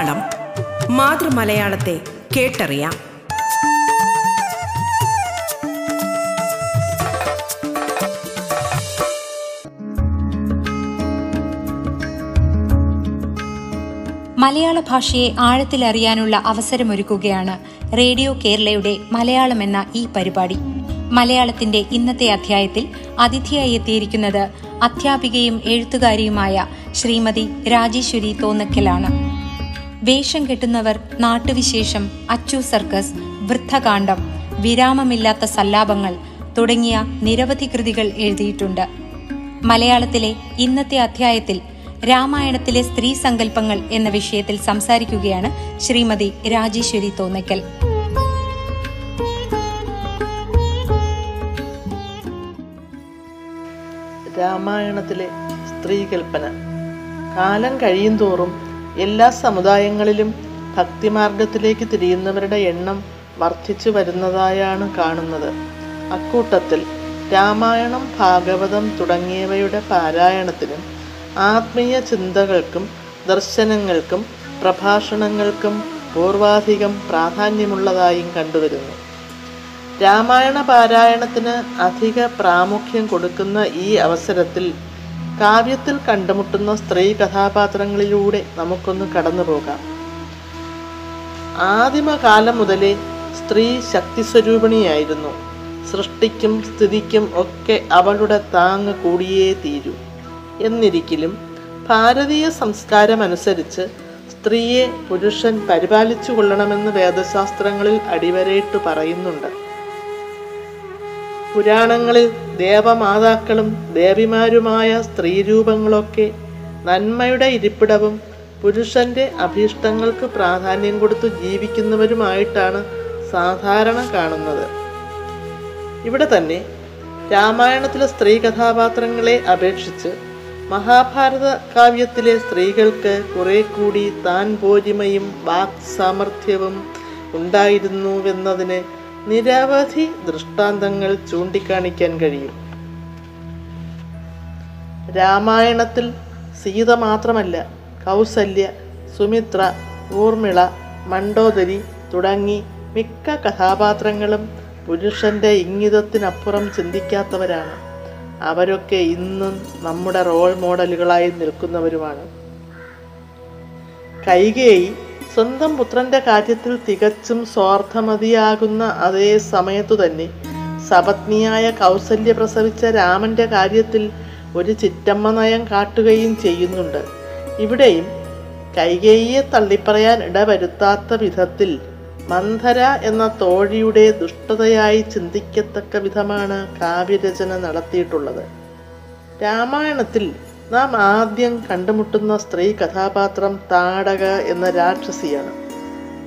മലയാളം മാതൃമലയാളത്തെ കേട്ടറിയാം. മലയാള ഭാഷയെ ആഴത്തിലറിയാനുള്ള അവസരമൊരുക്കുകയാണ് റേഡിയോ കേരളയുടെ മലയാളം എന്ന ഈ പരിപാടി. മലയാളത്തിന്റെ ഇന്നത്തെ അധ്യായത്തിൽ അതിഥിയായി എത്തിയിരിക്കുന്നത് അധ്യാപികയും എഴുത്തുകാരിയുമായ ശ്രീമതി രാജേശ്വരി തോന്നക്കലാണ്. വേഷം കെട്ടുന്നവർ നാട്ടുവിശേഷം അച്ചു സർക്കസ് വൃദ്ധകാന്ഡം വിരാമമില്ലാത്ത സല്ലാപങ്ങൾ തുടങ്ങിയ നിരവധി കൃതികൾ എഴുതിയിട്ടുണ്ട്. മലയാളത്തിലെ ഇന്നത്തെ അധ്യായത്തിൽ രാമായണത്തിലെ സ്ത്രീ സങ്കല്പങ്ങൾ എന്ന വിഷയത്തിൽ സംസാരിക്കുകയാണ് ശ്രീമതി രാജേശ്വരി തോന്നക്കൽ രാമായണത്തിലെ സ്ത്രീകൽപ്പന കാലം കഴിയും തോറും എല്ലാ സമുദായങ്ങളിലും ഭക്തിമാർഗത്തിലേക്ക് തിരിയുന്നവരുടെ എണ്ണം വർദ്ധിച്ചു വരുന്നതായാണ് കാണുന്നത്. അക്കൂട്ടത്തിൽ രാമായണം ഭാഗവതം തുടങ്ങിയവയുടെ പാരായണത്തിനും ആത്മീയ ചിന്തകൾക്കും ദർശനങ്ങൾക്കും പ്രഭാഷണങ്ങൾക്കും പൂർവാധികം പ്രാധാന്യമുള്ളതായും കണ്ടുവരുന്നു. രാമായണ പാരായണത്തിന് അധിക പ്രാമുഖ്യം കൊടുക്കുന്ന ഈ അവസരത്തിൽ കാവ്യത്തിൽ കണ്ടുമുട്ടുന്ന സ്ത്രീ കഥാപാത്രങ്ങളിലൂടെ നമുക്കൊന്ന് കടന്നു പോകാം. ആദിമകാലം മുതലേ സ്ത്രീ ശക്തി സ്വരൂപിണിയായിരുന്നു സൃഷ്ടിക്കും സ്ഥിതിക്കും ഒക്കെ അവളുടെ താങ്ങ് കൂടിയേ തീരൂ. എന്നിരിക്കലും ഭാരതീയ സംസ്കാരമനുസരിച്ച് സ്ത്രീയെ പുരുഷൻ പരിപാലിച്ചു കൊള്ളണമെന്ന് വേദശാസ്ത്രങ്ങളിൽ അടിവരയിട്ട് പറയുന്നുണ്ട്. പുരാണങ്ങളിൽ ദേവമാതാക്കളും ദേവിമാരുമായ സ്ത്രീരൂപങ്ങളൊക്കെ നന്മയുടെ ഇരിപ്പിടവും പുരുഷന്റെ അഭീഷ്ടങ്ങൾക്ക് പ്രാധാന്യം കൊടുത്തു ജീവിക്കുന്നവരുമായിട്ടാണ് സാധാരണ കാണുന്നത്. ഇവിടെ തന്നെ രാമായണത്തിലെ സ്ത്രീ കഥാപാത്രങ്ങളെ അപേക്ഷിച്ച് മഹാഭാരത കാവ്യത്തിലെ സ്ത്രീകൾക്ക് കുറെ കൂടി താൻ പോരിമയും വാക് സാമർഥ്യവും ഉണ്ടായിരുന്നുവെന്നതിന് നിരവധി ദൃഷ്ടാന്തങ്ങൾ ചൂണ്ടിക്കാണിക്കാൻ കഴിയും. രാമായണത്തിൽ സീത മാത്രമല്ല കൗസല്യ സുമിത്ര ഊർമിള മണ്ടോദരി തുടങ്ങി മിക്ക കഥാപാത്രങ്ങളും പുരുഷന്റെ ഇംഗിതത്തിനപ്പുറം ചിന്തിക്കാത്തവരാണ്. അവരൊക്കെ ഇന്നും നമ്മുടെ റോൾ മോഡലുകളായി നിൽക്കുന്നവരുമാണ്. കൈകേയി സ്വന്തം പുത്രന്റെ കാര്യത്തിൽ തികച്ചും സ്വാർത്ഥമതിയാകുന്ന അതേ സമയത്തു തന്നെ സപത്നിയായ കൗസല്യ പ്രസവിച്ച രാമന്റെ കാര്യത്തിൽ ഒരു ചിറ്റമ്മ നയം കാട്ടുകയും ചെയ്യുന്നുണ്ട്. ഇവിടെയും കൈകേയിയെ തള്ളിപ്പറയാൻ ഇടവരുത്താത്ത വിധത്തിൽ മന്ധര എന്ന തോഴിയുടെ ദുഷ്ടതയായി ചിന്തിക്കത്തക്ക വിധമാണ് കാവ്യരചന നടത്തിയിട്ടുള്ളത്. രാമായണത്തിൽ നാം ആദ്യം കണ്ടുമുട്ടുന്ന സ്ത്രീ കഥാപാത്രം താടക എന്ന രാക്ഷസിയാണ്.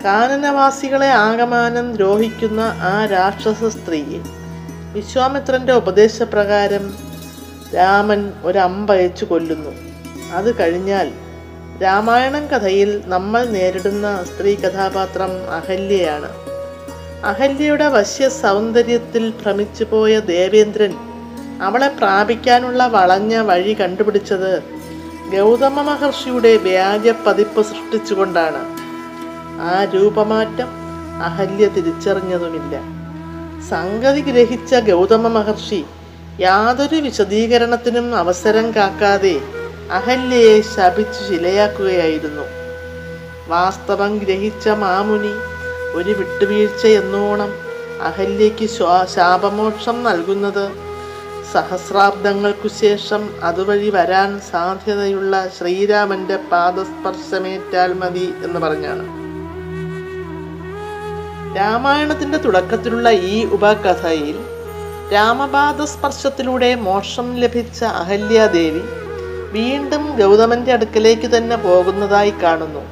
കാനനവാസികളെ ആകമാനം ദ്രോഹിക്കുന്ന ആ രാക്ഷസ സ്ത്രീയെ വിശ്വാമിത്രന്റെ ഉപദേശപ്രകാരം രാമൻ ഒരമ്പയച്ചു കൊല്ലുന്നു. അത് കഴിഞ്ഞാൽ രാമായണം കഥയിൽ നമ്മൾ നേരിടുന്ന സ്ത്രീ കഥാപാത്രം അഹല്യയാണ്. അഹല്യയുടെ വശ്യ സൗന്ദര്യത്തിൽ ഭ്രമിച്ചു പോയ ദേവേന്ദ്രൻ അവളെ പ്രാപിക്കാനുള്ള വളഞ്ഞ വഴി കണ്ടുപിടിച്ചത് ഗൗതമ മഹർഷിയുടെ വ്യാജ പതിപ്പ് സൃഷ്ടിച്ചുകൊണ്ടാണ്. ആ രൂപമാറ്റം അഹല്യ തിരിച്ചറിഞ്ഞതുമില്ല. സംഗതി ഗ്രഹിച്ച ഗൗതമ മഹർഷി യാതൊരു വിശദീകരണത്തിനും അവസരം കാക്കാതെ അഹല്യയെ ശപിച്ചു ശിലയാക്കുകയായിരുന്നു. വാസ്തവം ഗ്രഹിച്ച മാമുനി ഒരു വിട്ടുവീഴ്ച എന്നോണം അഹല്യയ്ക്ക് ശാപമോക്ഷം നൽകുന്നത് സഹസ്രാബ്ദങ്ങൾക്കു ശേഷം അതുവഴി വരാൻ സാധ്യതയുള്ള ശ്രീരാമന്റെ പാദസ്പർശമേറ്റാൽ മതി എന്ന് പറഞ്ഞാണ്. രാമായണത്തിന്റെ തുടക്കത്തിലുള്ള ഈ ഉപകഥയിൽ രാമപാദസ്പർശത്തിലൂടെ മോക്ഷം ലഭിച്ച അഹല്യാദേവി വീണ്ടും ഗൗതമന്റെ അടുക്കലേക്ക് തന്നെ പോകുന്നതായി കാണുന്നു.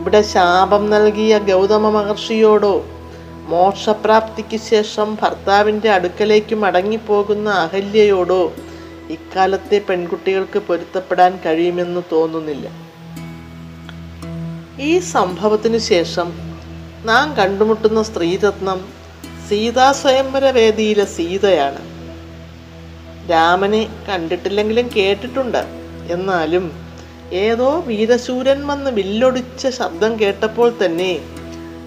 ഇവിടെ ശാപം നൽകിയ ഗൗതമ മഹർഷിയോടോ മോക്ഷപ്രാപ്തിക്ക് ശേഷം ഭർത്താവിന്റെ അടുക്കലേക്ക് മടങ്ങിപ്പോകുന്ന അഹല്യയോടോ ഇക്കാലത്തെ പെൺകുട്ടികൾക്ക് പൊരുത്തപ്പെടാൻ കഴിയുമെന്ന് തോന്നുന്നില്ല. ഈ സംഭവത്തിനു ശേഷം നാം കണ്ടുമുട്ടുന്ന സ്ത്രീരത്നം സീതാസ്വയംവര വേദിയിലെ സീതയാണ്. രാമനെ കണ്ടിട്ടില്ലെങ്കിലും കേട്ടിട്ടുണ്ട്. എന്നാലും ഏതോ വീരശൂരൻ വന്ന് വില്ലൊടിച്ച ശബ്ദം കേട്ടപ്പോൾ തന്നെ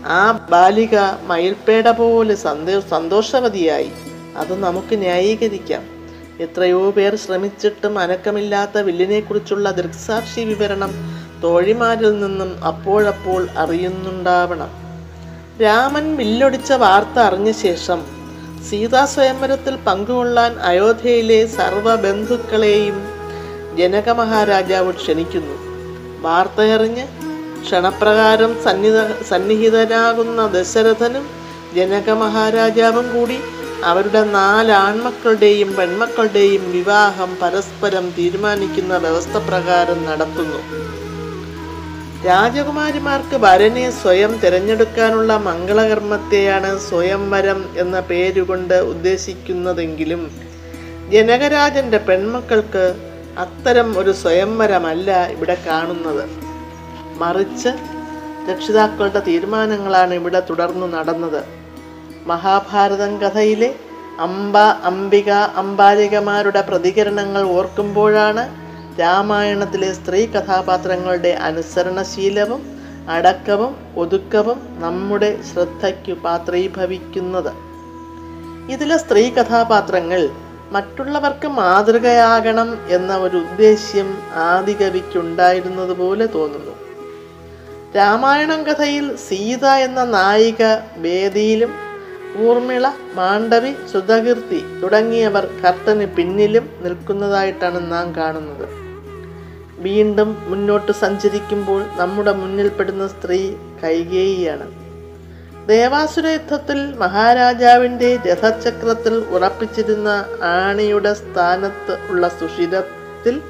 ആ ബാലിക മയിൽപ്പേട പോലെ സന്തോ സന്തോഷവതിയായി. അത് നമുക്ക് ന്യായീകരിക്കാം. എത്രയോ പേർ ശ്രമിച്ചിട്ടും അനക്കമില്ലാത്ത വില്ലിനെക്കുറിച്ചുള്ള ദൃക്സാക്ഷി വിവരണം തോഴിമാരിൽ നിന്നും അപ്പോഴപ്പോൾ അറിയുന്നുണ്ടാവണം. രാമൻ വില്ലൊടിച്ച വാർത്ത അറിഞ്ഞ ശേഷം സീതാ സ്വയംവരത്തിൽ പങ്കുകൊള്ളാൻ അയോധ്യയിലെ സർവ ബന്ധുക്കളെയും ജനക മഹാരാജാവ് ക്ഷണിക്കുന്നു. വാർത്തയറിഞ്ഞ് ക്ഷണപ്രകാരം സന്നിധ സന്നിഹിതരാകുന്ന ദശരഥനും ജനക മഹാരാജാവും കൂടി അവരുടെ നാല് ആൺമക്കളുടെയും പെൺമക്കളുടെയും വിവാഹം പരസ്പരം തീരുമാനിക്കുന്ന വ്യവസ്ഥ പ്രകാരം നടത്തുന്നു. രാജകുമാരിമാർക്ക് വരനെ സ്വയം തിരഞ്ഞെടുക്കാനുള്ള മംഗളകർമ്മത്തെയാണ് സ്വയംവരം എന്ന പേരുകൊണ്ട് ഉദ്ദേശിക്കുന്നതെങ്കിലും ജനകരാജന്റെ പെൺമക്കൾക്ക് അത്തരം ഒരു സ്വയംവരമല്ല ഇവിടെ കാണുന്നത്. മറിച്ച് രക്ഷിതാക്കളുടെ തീരുമാനങ്ങളാണ് ഇവിടെ തുടർന്ന് നടന്നത്. മഹാഭാരതം കഥയിലെ അംബ അംബിക അംബാലികമാരുടെ പ്രതികരണങ്ങൾ ഓർക്കുമ്പോഴാണ് രാമായണത്തിലെ സ്ത്രീ കഥാപാത്രങ്ങളുടെ അനുസരണശീലവും അടക്കവും ഒതുക്കവും നമ്മുടെ ശ്രദ്ധയ്ക്കു പാത്രീഭവിക്കുന്നത്. ഇതിലെ സ്ത്രീ കഥാപാത്രങ്ങൾ മറ്റുള്ളവർക്ക് മാതൃകയാകണം എന്ന ഒരു ഉദ്ദേശ്യം ആദികവിക്കുണ്ടായിരുന്നതുപോലെ തോന്നുന്നു. രാമായണം കഥയിൽ സീത എന്ന നായിക വേദിയിലും ഊർമിള മാണ്ഡവി സുധകീർത്തി തുടങ്ങിയവർ കർത്തന് പിന്നിലും നിൽക്കുന്നതായിട്ടാണ് നാം കാണുന്നത്. വീണ്ടും മുന്നോട്ട് സഞ്ചരിക്കുമ്പോൾ നമ്മുടെ മുന്നിൽ പെടുന്ന സ്ത്രീ കൈകേയിയാണ്. ദേവാസുര യുദ്ധത്തിൽ മഹാരാജാവിന്റെ രഥചക്രത്തിൽ ഉറപ്പിച്ചിരുന്ന ആണിയുടെ സ്ഥാനത്ത് ഉള്ള സുഷിരത്തിൽ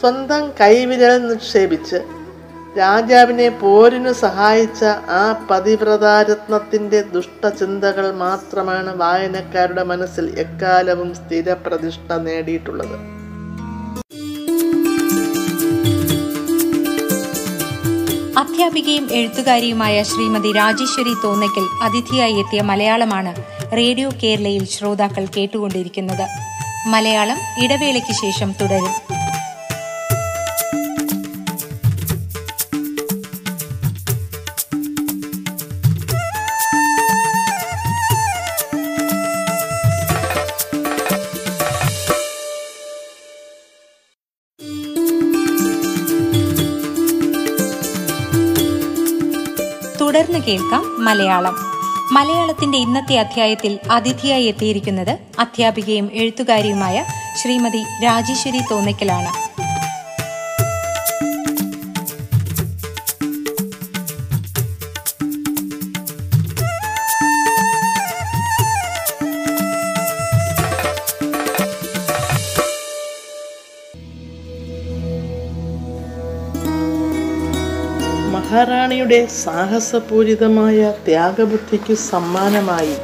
സ്വന്തം കൈവിരൽ നിക്ഷേപിച്ച് രാജാവിനെ പോരിനു സഹായിച്ച ആ പതിവ്രതാരത്നത്തിന്റെ ദുഷ്ടചിന്തകൾ മാത്രമാണ് വായനക്കാരുടെ മനസ്സിൽ എക്കാലവും സ്ഥിരപ്രതിഷ്ഠ നേടിയിട്ടുള്ളത്. അധ്യാപികയും എഴുത്തുകാരിയുമായ ശ്രീമതി രാജേശ്വരി തോന്നയ്ക്കൽ അതിഥിയായി എത്തിയ മലയാളമാണ് റേഡിയോ കേരളയിൽ ശ്രോതാക്കൾ കേട്ടുകൊണ്ടിരിക്കുന്നത്. മലയാളം ഇടവേളയ്ക്ക് ശേഷം തുടരും. കേൾക്കാം മലയാളം. മലയാളത്തിന്റെ ഇന്നത്തെ അധ്യായത്തിൽ അതിഥിയായി എത്തിയിരിക്കുന്നത് അധ്യാപികയും എഴുത്തുകാരിയുമായ ശ്രീമതി രാജേശ്വരി തോന്നയ്ക്കലാണ് മഹാറാണിയുടെ സാഹസപൂരിതമായ ത്യാഗബുദ്ധിക്ക് സമ്മാനമായി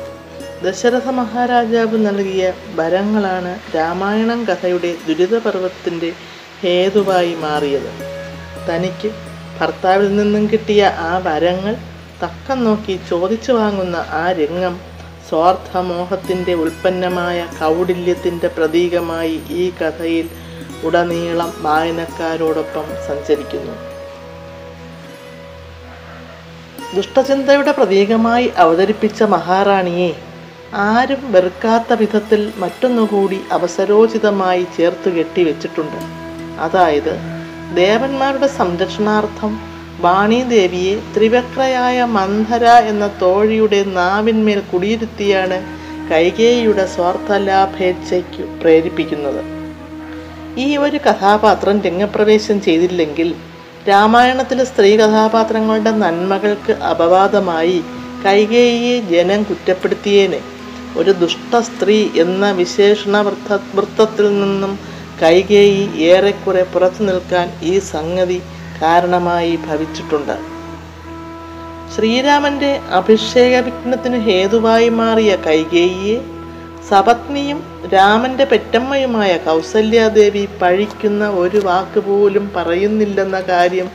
ദശരഥ മഹാരാജാവ് നൽകിയ വരങ്ങളാണ് രാമായണം കഥയുടെ ദുരിതപർവത്തിന്റെ ഹേതുവായി മാറിയത്. തനിക്ക് ഭർത്താവിൽ നിന്നും കിട്ടിയ ആ വരങ്ങൾ തക്കം നോക്കി ചോദിച്ചു വാങ്ങുന്ന ആ രംഗം സ്വാർത്ഥമോഹത്തിന്റെ ഉൽപ്പന്നമായ കൗടില്യത്തിന്റെ പ്രതീകമായി ഈ കഥയിൽ ഉടനീളം വായനക്കാരോടൊപ്പം സഞ്ചരിക്കുന്നു. ദുഷ്ടചിന്തയുടെ പ്രതീകമായി അവതരിപ്പിച്ച മഹാറാണിയെ ആരും വെറുക്കാത്ത വിധത്തിൽ മറ്റൊന്നുകൂടി അവസരോചിതമായി ചേർത്ത് കെട്ടിവെച്ചിട്ടുണ്ട്. അതായത് ദേവന്മാരുടെ സംരക്ഷണാർത്ഥം വാണീദേവിയെ ത്രിവക്രയായ മന്ധര എന്ന തോഴിയുടെ നാവിന്മേൽ കുടിയിരുത്തിയാണ് കൈകേയിയുടെ സ്വാർത്ഥലാഭേച്ഛയ്ക്ക് പ്രേരിപ്പിക്കുന്നത്. ഈ ഒരു കഥാപാത്രം രംഗപ്രവേശം ചെയ്തില്ലെങ്കിൽ രാമായണത്തിലെ സ്ത്രീ കഥാപാത്രങ്ങളുടെ നന്മകൾക്ക് അപവാദമായി കൈകേയിയെ ജനം കുറ്റപ്പെടുത്തിയേനെ. ഒരു ദുഷ്ട സ്ത്രീ എന്ന വിശേഷണ വൃത്ത വൃത്തത്തിൽ നിന്നും കൈകേയി ഏറെക്കുറെ പുറത്തു നിൽക്കാൻ ഈ സംഗതി കാരണമായി ഭവിച്ചിട്ടുണ്ട്. ശ്രീരാമന്റെ അഭിഷേക വിഘ്നത്തിന് ഹേതുവായി മാറിയ കൈകേയിയെ സപത്നിയും രാമന്റെ പെറ്റമ്മയുമായ കൗസല്യാദേവി പഴിക്കുന്ന ഒരു വാക്ക് പോലും പറയുന്നില്ലെന്ന കാര്യം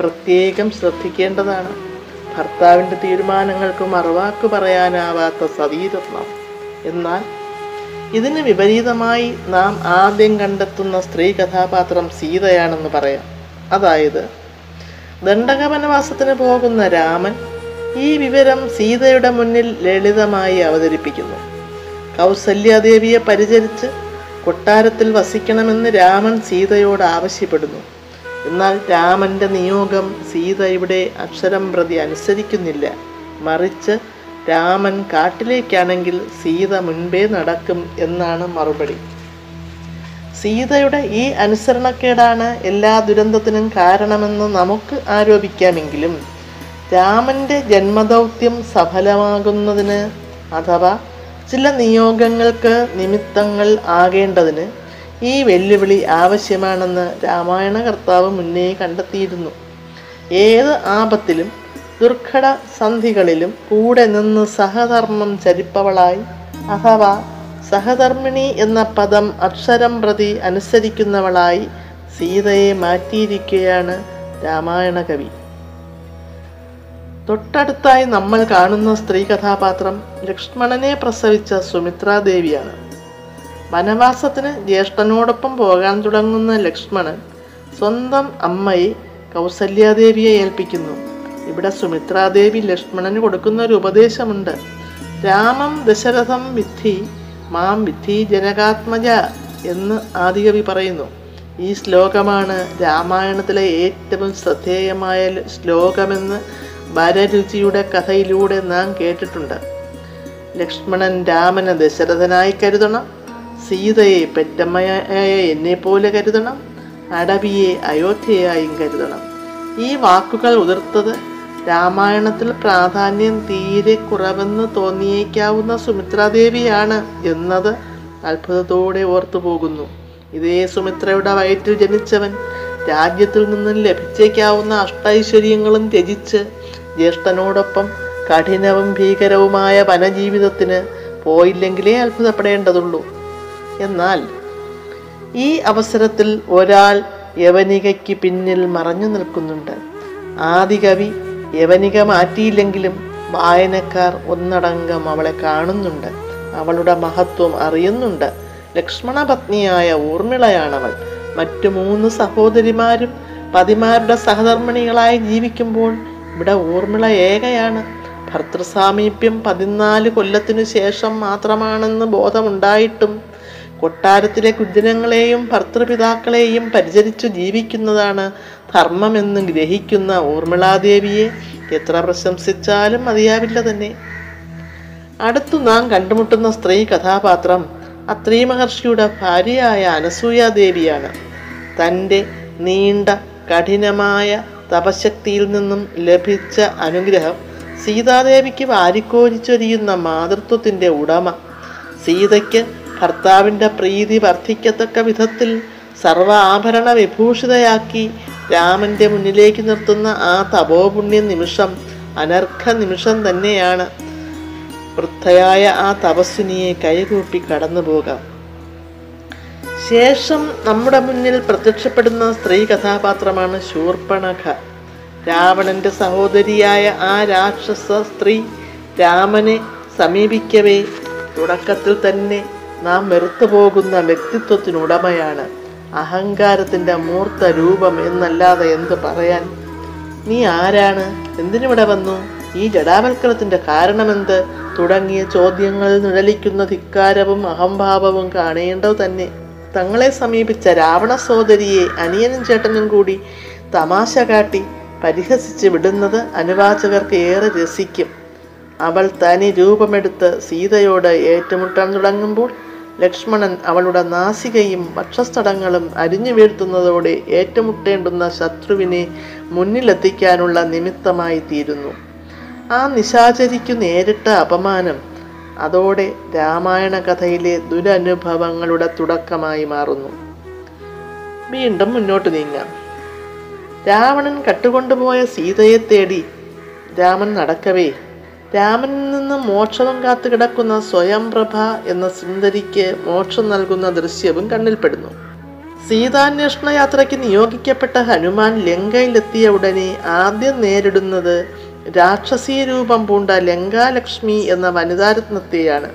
പ്രത്യേകം ശ്രദ്ധിക്കേണ്ടതാണ്. ഭർത്താവിന്റെ തീരുമാനങ്ങൾക്ക് മറുവാക്ക് പറയാനാവാത്ത സതീരത്നം എന്നാൽ ഇതിന് വിപരീതമായി നാം ആദ്യം കണ്ടെത്തുന്ന സ്ത്രീ കഥാപാത്രം സീതയാണെന്ന് പറയാം. അതായത് ദണ്ഡകവനവാസത്തിന് പോകുന്ന രാമൻ ഈ വിവരം സീതയുടെ മുന്നിൽ ലളിതമായി അവതരിപ്പിക്കുന്നു. കൗസല്യാദേവിയെ പരിചരിച്ച് കൊട്ടാരത്തിൽ വസിക്കണമെന്ന് രാമൻ സീതയോട് ആവശ്യപ്പെടുന്നു. എന്നാൽ രാമന്റെ നിയോഗം സീത ഇവിടെ അക്ഷരം പ്രതി അനുസരിക്കുന്നില്ല. മറിച്ച് രാമൻ കാട്ടിലേക്കാണെങ്കിൽ സീത മുൻപേ നടക്കും എന്നാണ് മറുപടി. സീതയുടെ ഈ അനുസരണക്കേടാണ് എല്ലാ ദുരന്തത്തിനും കാരണമെന്ന് നമുക്ക് ആരോപിക്കാമെങ്കിലും രാമന്റെ ജന്മദൗത്യം സഫലമാകുന്നതിന് അഥവാ ചില നിയോഗങ്ങൾക്ക് നിമിത്തങ്ങൾ ആകേണ്ടതിന് ഈ വെല്ലുവിളി ആവശ്യമാണെന്ന് രാമായണ കർത്താവ് മുന്നേ കണ്ടെത്തിയിരുന്നു. ഏത് ആപത്തിലും ദുർഘട സന്ധികളിലും കൂടെ നിന്ന് സഹധർമ്മം ചരിപ്പവളായി അഥവാ സഹധർമ്മിണി എന്ന പദം അക്ഷരം പ്രതി അനുസരിക്കുന്നവളായി സീതയെ മാറ്റിയിരിക്കുകയാണ് രാമായണ കവി തൊട്ടടുത്തായി നമ്മൾ കാണുന്ന സ്ത്രീ കഥാപാത്രം ലക്ഷ്മണനെ പ്രസവിച്ച സുമിത്രാദേവിയാണ് വനവാസത്തിന് ജ്യേഷ്ഠനോടൊപ്പം പോകാൻ തുടങ്ങുന്ന ലക്ഷ്മണൻ സ്വന്തം അമ്മയെ കൗസല്യാദേവിയെ ഏൽപ്പിക്കുന്നു. ഇവിടെ സുമിത്രാദേവി ലക്ഷ്മണന് കൊടുക്കുന്ന ഒരു ഉപദേശമുണ്ട്. രാമം ദശരഥം വിദ്ധി മാം വിദ്ധി ജനകാത്മജ എന്ന് ആദികവി പറയുന്നു. ഈ ശ്ലോകമാണ് രാമായണത്തിലെ ഏറ്റവും ശ്രദ്ധേയമായ ശ്ലോകമെന്ന് വരരുചിയുടെ കഥയിലൂടെ നാം കേട്ടിട്ടുണ്ട്. ലക്ഷ്മണൻ രാമനെ ദശരഥനായി കരുതണം. സീതയെ പെറ്റമ്മയായ എന്നെ പോലെ കരുതണം. അടവിയെ അയോധ്യയായും കരുതണം. ഈ വാക്കുകൾ ഉതിർത്തത് രാമായണത്തിൽ പ്രാധാന്യം തീരെ കുറവെന്ന് തോന്നിയേക്കാവുന്ന സുമിത്രാദേവിയാണ് എന്നത് അത്ഭുതത്തോടെ ഓർത്തു പോകുന്നു ഇതേ സുമിത്രയുടെ വയറ്റിൽ ജനിച്ചവൻ രാജ്യത്തിൽ നിന്നും ലഭിച്ചേക്കാവുന്ന അഷ്ടൈശ്വര്യങ്ങളും ത്യജിച്ച് ജ്യേഷ്ഠനോടൊപ്പം കഠിനവും ഭീകരവുമായ വനജീവിതത്തിന് പോയില്ലെങ്കിലേ അത്ഭുതപ്പെടേണ്ടതുള്ളൂ. എന്നാൽ ഈ അവസരത്തിൽ ഒരാൾ യവനികയ്ക്ക് പിന്നിൽ മറഞ്ഞു നിൽക്കുന്നുണ്ട്. ആദികവി യവനിക മാറ്റിയില്ലെങ്കിലും വായനക്കാർ ഒന്നടങ്കം അവളെ കാണുന്നുണ്ട്. അവളുടെ മഹത്വം അറിയുന്നുണ്ട്. ലക്ഷ്മണപത്നിയായ ഊർമിളയാണവൾ. മറ്റു മൂന്ന് സഹോദരിമാരും പതിമാരുടെ സഹധർമ്മിണികളായി ജീവിക്കുമ്പോൾ ഇവിടെ ഊർമിള ഏകയാണ്. ഭർത്തൃസാമീപ്യം പതിനാല് കൊല്ലത്തിനു ശേഷം മാത്രമാണെന്ന് ബോധമുണ്ടായിട്ടും കൊട്ടാരത്തിലെ കുജനങ്ങളെയും ഭർത്തൃപിതാക്കളെയും പരിചരിച്ചു ജീവിക്കുന്നതാണ് ധർമ്മമെന്ന് ഗ്രഹിക്കുന്ന ഊർമിളാദേവിയെ എത്ര പ്രശംസിച്ചാലും മതിയാവില്ല തന്നെ. അടുത്തു നാം കണ്ടുമുട്ടുന്ന സ്ത്രീ കഥാപാത്രം അത്രീ മഹർഷിയുടെ ഭാര്യയായ അനസൂയാദേവിയാണ്. തന്റെ നീണ്ട കഠിനമായ തപശക്തിയിൽ നിന്നും ലഭിച്ച അനുഗ്രഹം സീതാദേവിക്ക് വാരിക്കോരിച്ചൊരിയുന്ന മാതൃത്വത്തിന്റെ ഉടമ. സീതയ്ക്ക് ഭർത്താവിന്റെ പ്രീതി വർദ്ധിക്കത്തക്ക വിധത്തിൽ സർവ ആഭരണ വിഭൂഷിതയാക്കി രാമന്റെ മുന്നിലേക്ക് നിർത്തുന്ന ആ തപോപുണ്യ നിമിഷം അനർഘ നിമിഷം തന്നെയാണ് വൃദ്ധയായ ആ തപസ്വിനിയെ കൈകൂപ്പി കടന്നു പോകാം. ശേഷം നമ്മുടെ മുന്നിൽ പ്രത്യക്ഷപ്പെടുന്ന സ്ത്രീ കഥാപാത്രമാണ് ശൂർപ്പണഖ. രാവണന്റെ സഹോദരിയായ ആ രാക്ഷസ സ്ത്രീ രാമനെ സമീപിക്കവേ. തുടക്കത്തിൽ തന്നെ നാം വെറുത്തുപോകുന്ന വ്യക്തിത്വത്തിനുടമയാണ്. അഹങ്കാരത്തിന്റെ മൂർത്ത രൂപം എന്നല്ലാതെ എന്ത് പറയാൻ? നീ ആരാണ്? എന്തിനിവിടെ വന്നു? ഈ ജഡാവൽക്കരണത്തിന്റെ കാരണമെന്ത്? തുടങ്ങിയ ചോദ്യങ്ങൾ നിഴലിക്കുന്ന ധിക്കാരവും അഹംഭാവവും കാണേണ്ടത് തന്നെ. തങ്ങളെ സമീപിച്ച രാവണ സോദരിയെ അനിയനും ചേട്ടനും കൂടി തമാശ കാട്ടി പരിഹസിച്ച് വിടുന്നത് അനുവാചകർക്ക് ഏറെ രസിക്കും. അവൾ തനി രൂപമെടുത്ത് സീതയോട് ഏറ്റുമുട്ടാൻ തുടങ്ങുമ്പോൾ ലക്ഷ്മണൻ അവളുടെ നാസികയും വക്ഷസ്ഥടങ്ങളും അരിഞ്ഞു വീഴ്ത്തുന്നതോടെ ഏറ്റുമുട്ടേണ്ടുന്ന ശത്രുവിനെ മുന്നിലെത്തിക്കാനുള്ള നിമിത്തമായി തീരുന്നു. ആ നിശാചരിക്കു നേരിട്ട അപമാനം അതോടെ രാമായണ കഥയിലെ ദുരനുഭവങ്ങളുടെ തുടക്കമായി മാറുന്നു. വീണ്ടും മുന്നോട്ട് നീങ്ങാം. രാവണൻ കട്ടുകൊണ്ടുപോയ സീതയെ തേടി രാമൻ നടക്കവേ. രാമനിൽ നിന്ന് മോക്ഷവും കാത്തു കിടക്കുന്ന സ്വയംപ്രഭ എന്ന സുന്ദരിക്ക് മോക്ഷം നൽകുന്ന ദൃശ്യവും കണ്ണിൽപ്പെടുന്നു. സീതാന്വേഷണ യാത്രയ്ക്ക് നിയോഗിക്കപ്പെട്ട ഹനുമാൻ ലങ്കയിലെത്തിയ ഉടനെ ആദ്യം നേരിടുന്നത് രാക്ഷസീയ രൂപം പൂണ്ട ലങ്കാലക്ഷ്മി എന്ന വനിതാരത്നത്തെയാണ്.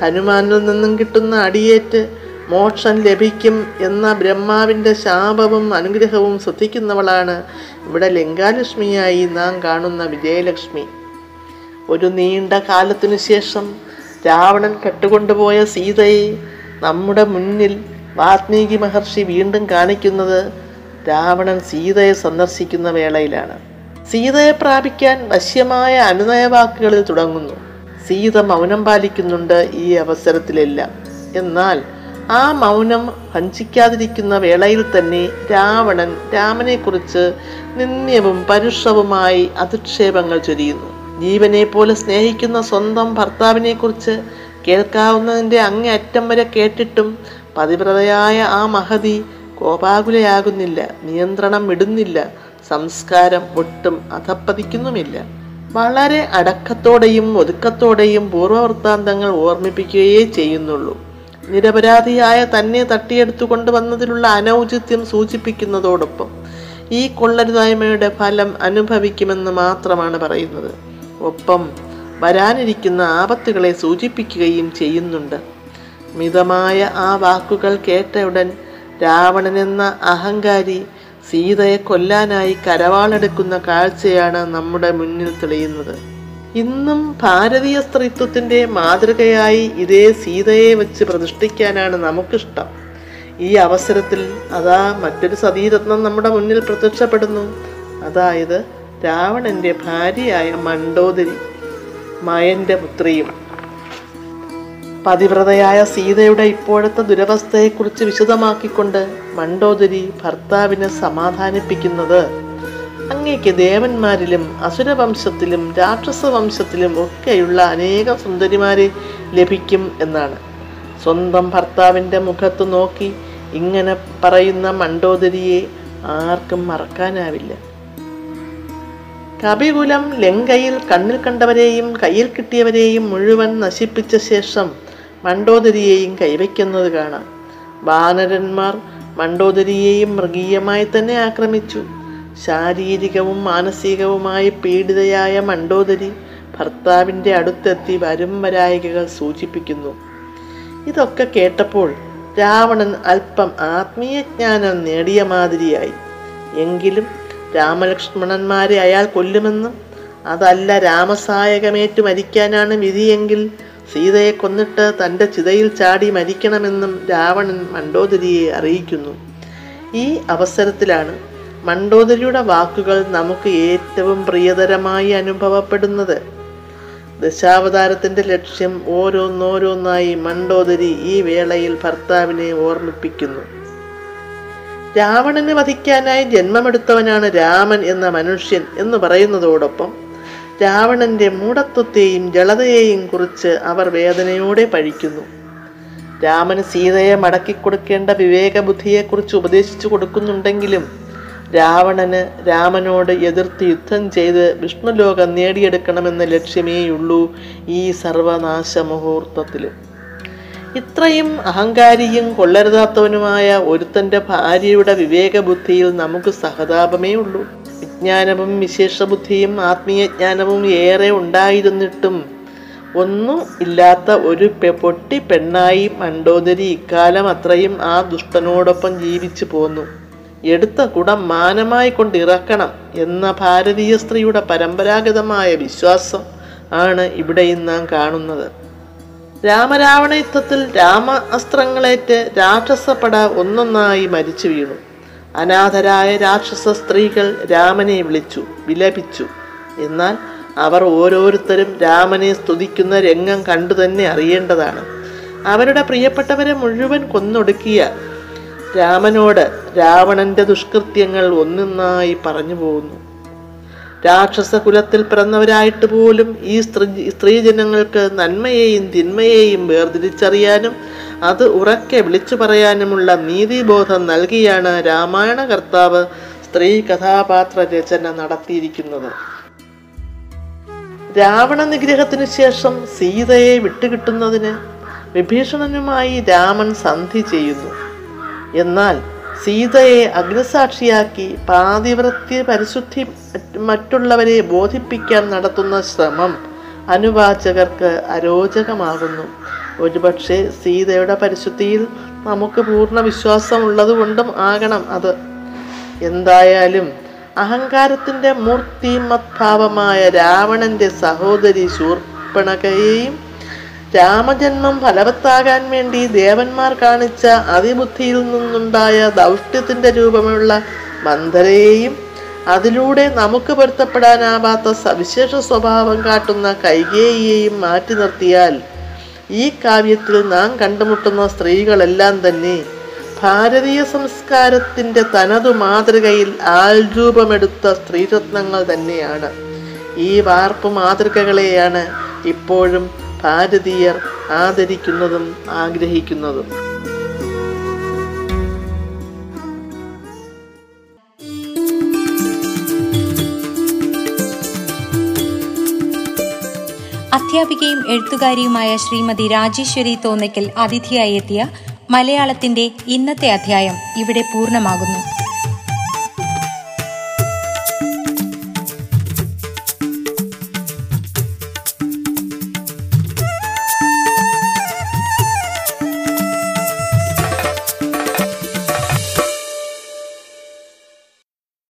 ഹനുമാനിൽ നിന്നും കിട്ടുന്ന അടിയേറ്റ് മോക്ഷം ലഭിക്കും എന്ന ബ്രഹ്മാവിന്റെ ശാപവും അനുഗ്രഹവും ശ്രദ്ധിക്കുന്നവളാണ് ഇവിടെ ലങ്കാലക്ഷ്മിയായി നാം കാണുന്ന വിജയലക്ഷ്മി. ഒരു നീണ്ട കാലത്തിനു ശേഷം രാവണൻ കെട്ടുകൊണ്ടുപോയ സീതയെ നമ്മുടെ മുന്നിൽ വാത്മീകി മഹർഷി വീണ്ടും കാണിക്കുന്നത് രാവണൻ സീതയെ സന്ദർശിക്കുന്ന വേളയിലാണ്. സീതയെ പ്രാപിക്കാൻ വശ്യമായ അനുനയവാക്കുകളിൽ തുടങ്ങുന്നു. സീത മൗനം പാലിക്കുന്നുണ്ട് ഈ അവസരത്തിലെല്ലാം. എന്നാൽ ആ മൗനം ഭഞ്ചിക്കാതിരിക്കുന്ന വേളയിൽ തന്നെ രാവണൻ രാമനെക്കുറിച്ച് നിന്ദ്യവും പരുഷവുമായി അധിക്ഷേപങ്ങൾ ചൊരിയുന്നു. ജീവനെ പോലെ സ്നേഹിക്കുന്ന സ്വന്തം ഭർത്താവിനെക്കുറിച്ച് കേൾക്കാവുന്നതിന്റെ അങ്ങേയറ്റം വരെ കേട്ടിട്ടും പതിവ്രതയായ ആ മഹതി കോപാകുലയാകുന്നില്ല നിയന്ത്രണം വിടുന്നില്ല സംസ്കാരം ഒട്ടും അധപ്പതിക്കുന്നുമില്ല. വളരെ അടക്കത്തോടെയും ഒതുക്കത്തോടെയും പൂർവവൃത്താന്തങ്ങൾ ഓർമ്മിപ്പിക്കുകയേ ചെയ്യുന്നുള്ളൂ. നിരപരാധിയായ തന്നെ തട്ടിയെടുത്തു കൊണ്ടുവന്നതിലുള്ള അനൗചിത്യം സൂചിപ്പിക്കുന്നതോടൊപ്പം ഈ കൊള്ളരുതായ്മയുടെ ഫലം അനുഭവിക്കുമെന്ന് മാത്രമാണ് പറയുന്നത്. ഒപ്പം വരാനിരിക്കുന്ന ആപത്തുകളെ സൂചിപ്പിക്കുകയും ചെയ്യുന്നുണ്ട്. മിതമായ ആ വാക്കുകൾ കേട്ട ഉടൻ രാവണനെന്ന അഹങ്കാരി സീതയെ കൊല്ലാനായി കരവാളെടുക്കുന്ന കാഴ്ചയാണ് നമ്മുടെ മുന്നിൽ തെളിയുന്നത്. ഇന്നും ഭാരതീയ സ്ത്രീത്വത്തിന്റെ മാതൃകയായി ഇതേ സീതയെ വെച്ച് പ്രതിഷ്ഠിക്കാനാണ് നമുക്കിഷ്ടം. ഈ അവസരത്തിൽ അതാ മറ്റൊരു സതീരത്നം നമ്മുടെ മുന്നിൽ പ്രത്യക്ഷപ്പെടുന്നു. അതായത് രാവണന്റെ ഭാര്യയായ മണ്ടോദരി മയന്റെ പുത്രിയും. പതിവ്രതയായ സീതയുടെ ഇപ്പോഴത്തെ ദുരവസ്ഥയെക്കുറിച്ച് വിശദമാക്കിക്കൊണ്ട് മണ്ടോദരി ഭർത്താവിനെ സമാധാനിപ്പിക്കുന്നത്. അങ്ങേക്ക് ദേവന്മാരിലും അസുരവംശത്തിലും രാക്ഷസ വംശത്തിലും ഒക്കെയുള്ള അനേകം സുന്ദരിമാരെ ലഭിക്കും എന്നാണ്. സ്വന്തം ഭർത്താവിന്റെ മുഖത്ത് നോക്കി ഇങ്ങനെ പറയുന്ന മണ്ടോദരിയെ ആർക്കും മറക്കാനാവില്ല. കപികുലം ലങ്കയിൽ കണ്ണിൽ കണ്ടവരെയും കയ്യിൽ കിട്ടിയവരെയും മുഴുവൻ നശിപ്പിച്ച ശേഷം മണ്ടോദരിയെയും കൈവയ്ക്കുന്നത് കാണാം. വാനരന്മാർ മണ്ടോദരിയെയും മൃഗീയമായി തന്നെ ആക്രമിച്ചു. ശാരീരികവും മാനസികവുമായി പീഡിതയായ മണ്ടോദരി ഭർത്താവിന്റെ അടുത്തെത്തി വരും വരായികകൾ സൂചിപ്പിക്കുന്നു. ഇതൊക്കെ കേട്ടപ്പോൾ രാവണൻ അല്പം ആത്മീയജ്ഞാനം നേടിയ മാതിരിയായി. എങ്കിലും രാമലക്ഷ്മണന്മാരെ അയാൾ കൊല്ലുമെന്നും അതല്ല രാമസായകമേറ്റു മരിക്കാനാണ് വിധിയെങ്കിൽ സീതയെ കൊന്നിട്ട് തന്റെ ചിതയിൽ ചാടി മരിക്കണമെന്നും രാവണൻ മണ്ടോദരിയെ അറിയിക്കുന്നു. ഈ അവസരത്തിലാണ് മണ്ടോദരിയുടെ വാക്കുകൾ നമുക്ക് ഏറ്റവും പ്രിയതരമായി അനുഭവപ്പെടുന്നത്. ദശാവതാരത്തിന്റെ ലക്ഷ്യം ഓരോന്നോരോന്നായി മണ്ടോദരി ഈ വേളയിൽ ഭർത്താവിനെ ഓർമ്മിപ്പിക്കുന്നു. രാവണനെ വധിക്കാനായി ജന്മമെടുത്തവനാണ് രാമൻ എന്ന മനുഷ്യൻ എന്ന് പറയുന്നതോടൊപ്പം രാവണന്റെ മൂഢത്വത്തെയും ജളതയെയും കുറിച്ച് അവർ വേദനയോടെ പഴിക്കുന്നു രാമന് സീതയെ മടക്കി മടക്കിക്കൊടുക്കേണ്ട വിവേകബുദ്ധിയെക്കുറിച്ച് ഉപദേശിച്ചു കൊടുക്കുന്നുണ്ടെങ്കിലും രാവണന് രാമനോട് എതിർത്ത് യുദ്ധം ചെയ്ത് വിഷ്ണുലോകം നേടിയെടുക്കണമെന്ന ലക്ഷ്യമേയുള്ളൂ ഈ സർവനാശ മുഹൂർത്തത്തിൽ ഇത്രയും അഹങ്കാരിയും കൊള്ളരുതാത്തവനുമായ ഒരുത്തന്റെ ഭാര്യയുടെ വിവേകബുദ്ധിയിൽ നമുക്ക് സഹതാപമേ ഉള്ളൂ വിജ്ഞാനവും വിശേഷബുദ്ധിയും ആത്മീയജ്ഞാനവും ഏറെ ഉണ്ടായിരുന്നിട്ടും ഒന്നും ഇല്ലാത്ത ഒരു പൊട്ടി പെണ്ണായി മണ്ടോദരി ഇക്കാലം അത്രയും ആ ദുഷ്ടനോടൊപ്പം ജീവിച്ചു പോന്നു. എടുത്ത കുടം മാനമായി കൊണ്ടിറക്കണം എന്ന ഭാരതീയ സ്ത്രീയുടെ പരമ്പരാഗതമായ വിശ്വാസം ആണ് ഇവിടെയും നാം കാണുന്നത്. രാമരാവണ യുദ്ധത്തിൽ രാമ അസ്ത്രങ്ങളേറ്റ് രാക്ഷസപ്പട ഒന്നൊന്നായി മരിച്ചു വീണു. അനാഥരായ രാക്ഷസ സ്ത്രീകൾ രാമനെ വിളിച്ചു വിലപിച്ചു. എന്നാൽ അവർ ഓരോരുത്തരും രാമനെ സ്തുതിക്കുന്ന രംഗം കണ്ടു തന്നെ അറിയേണ്ടതാണ്. അവരുടെ പ്രിയപ്പെട്ടവരെ മുഴുവൻ കൊന്നൊടുക്കിയ രാമനോട് രാവണന്റെ ദുഷ്കൃത്യങ്ങൾ ഒന്നൊന്നായി പറഞ്ഞു പോകുന്നു രാക്ഷസ കുലത്തിൽ പിറന്നവരായിട്ട് പോലും ഈ സ്ത്രീ സ്ത്രീജനങ്ങൾക്ക് നന്മയെയും തിന്മയെയും വേർതിരിച്ചറിയാനും അത് ഉറക്കെ വിളിച്ചു പറയാനുമുള്ള നീതിബോധം നൽകിയാണ് രാമായണ കർത്താവ് സ്ത്രീ കഥാപാത്ര രചന നടത്തിയിരിക്കുന്നത്. രാവണ നിഗ്രഹത്തിനു ശേഷം സീതയെ വിട്ടുകിട്ടുന്നതിന് വിഭീഷണനുമായി രാമൻ സന്ധി ചെയ്യുന്നു. എന്നാൽ സീതയെ അഗ്നിസാക്ഷിയാക്കി പാതിവൃത്തി പരിശുദ്ധി മറ്റുള്ളവരെ ബോധിപ്പിക്കാൻ നടത്തുന്ന ശ്രമം അനുവാചകർക്ക് അരോചകമാകുന്നു. ഒരുപക്ഷെ സീതയുടെ പരിശുദ്ധിയിൽ നമുക്ക് പൂർണ വിശ്വാസമുള്ളതുകൊണ്ടും ആകണം അത്. എന്തായാലും അഹങ്കാരത്തിന്റെ മൂർത്തിമത്ഭാവമായ രാവണന്റെ സഹോദരി ശൂർപ്പണകയെയും രാമജന്മം ഫലവത്താകാൻ വേണ്ടി ദേവന്മാർ കാണിച്ച അതിബുദ്ധിയിൽ നിന്നുണ്ടായ ദൗഷ്ട്യത്തിന്റെ രൂപമുള്ള മന്ദരയെയും അതിലൂടെ നമുക്ക് പൊരുത്തപ്പെടാനാവാത്ത സവിശേഷ സ്വഭാവം കാട്ടുന്ന കൈകേയിയെയും മാറ്റി നിർത്തിയാൽ ഈ കാവ്യത്തിൽ നാം കണ്ടുമുട്ടുന്ന സ്ത്രീകളെല്ലാം തന്നെ ഭാരതീയ സംസ്കാരത്തിന്റെ തനതു മാതൃകയിൽ ആൾരൂപമെടുത്ത സ്ത്രീരത്നങ്ങൾ തന്നെയാണ്. ഈ വാർപ്പ് മാതൃകകളെയാണ് ഇപ്പോഴും ഭാരതീയർ ആദരിക്കുന്നതും ആഗ്രഹിക്കുന്നതും. അധ്യാപികയും എഴുത്തുകാരിയുമായ ശ്രീമതി രാജേശ്വരി തോന്നയ്ക്കൽ അതിഥിയായി എത്തിയ മലയാളത്തിന്റെ ഇന്നത്തെ അധ്യായം ഇവിടെ പൂർണമാകുന്നു.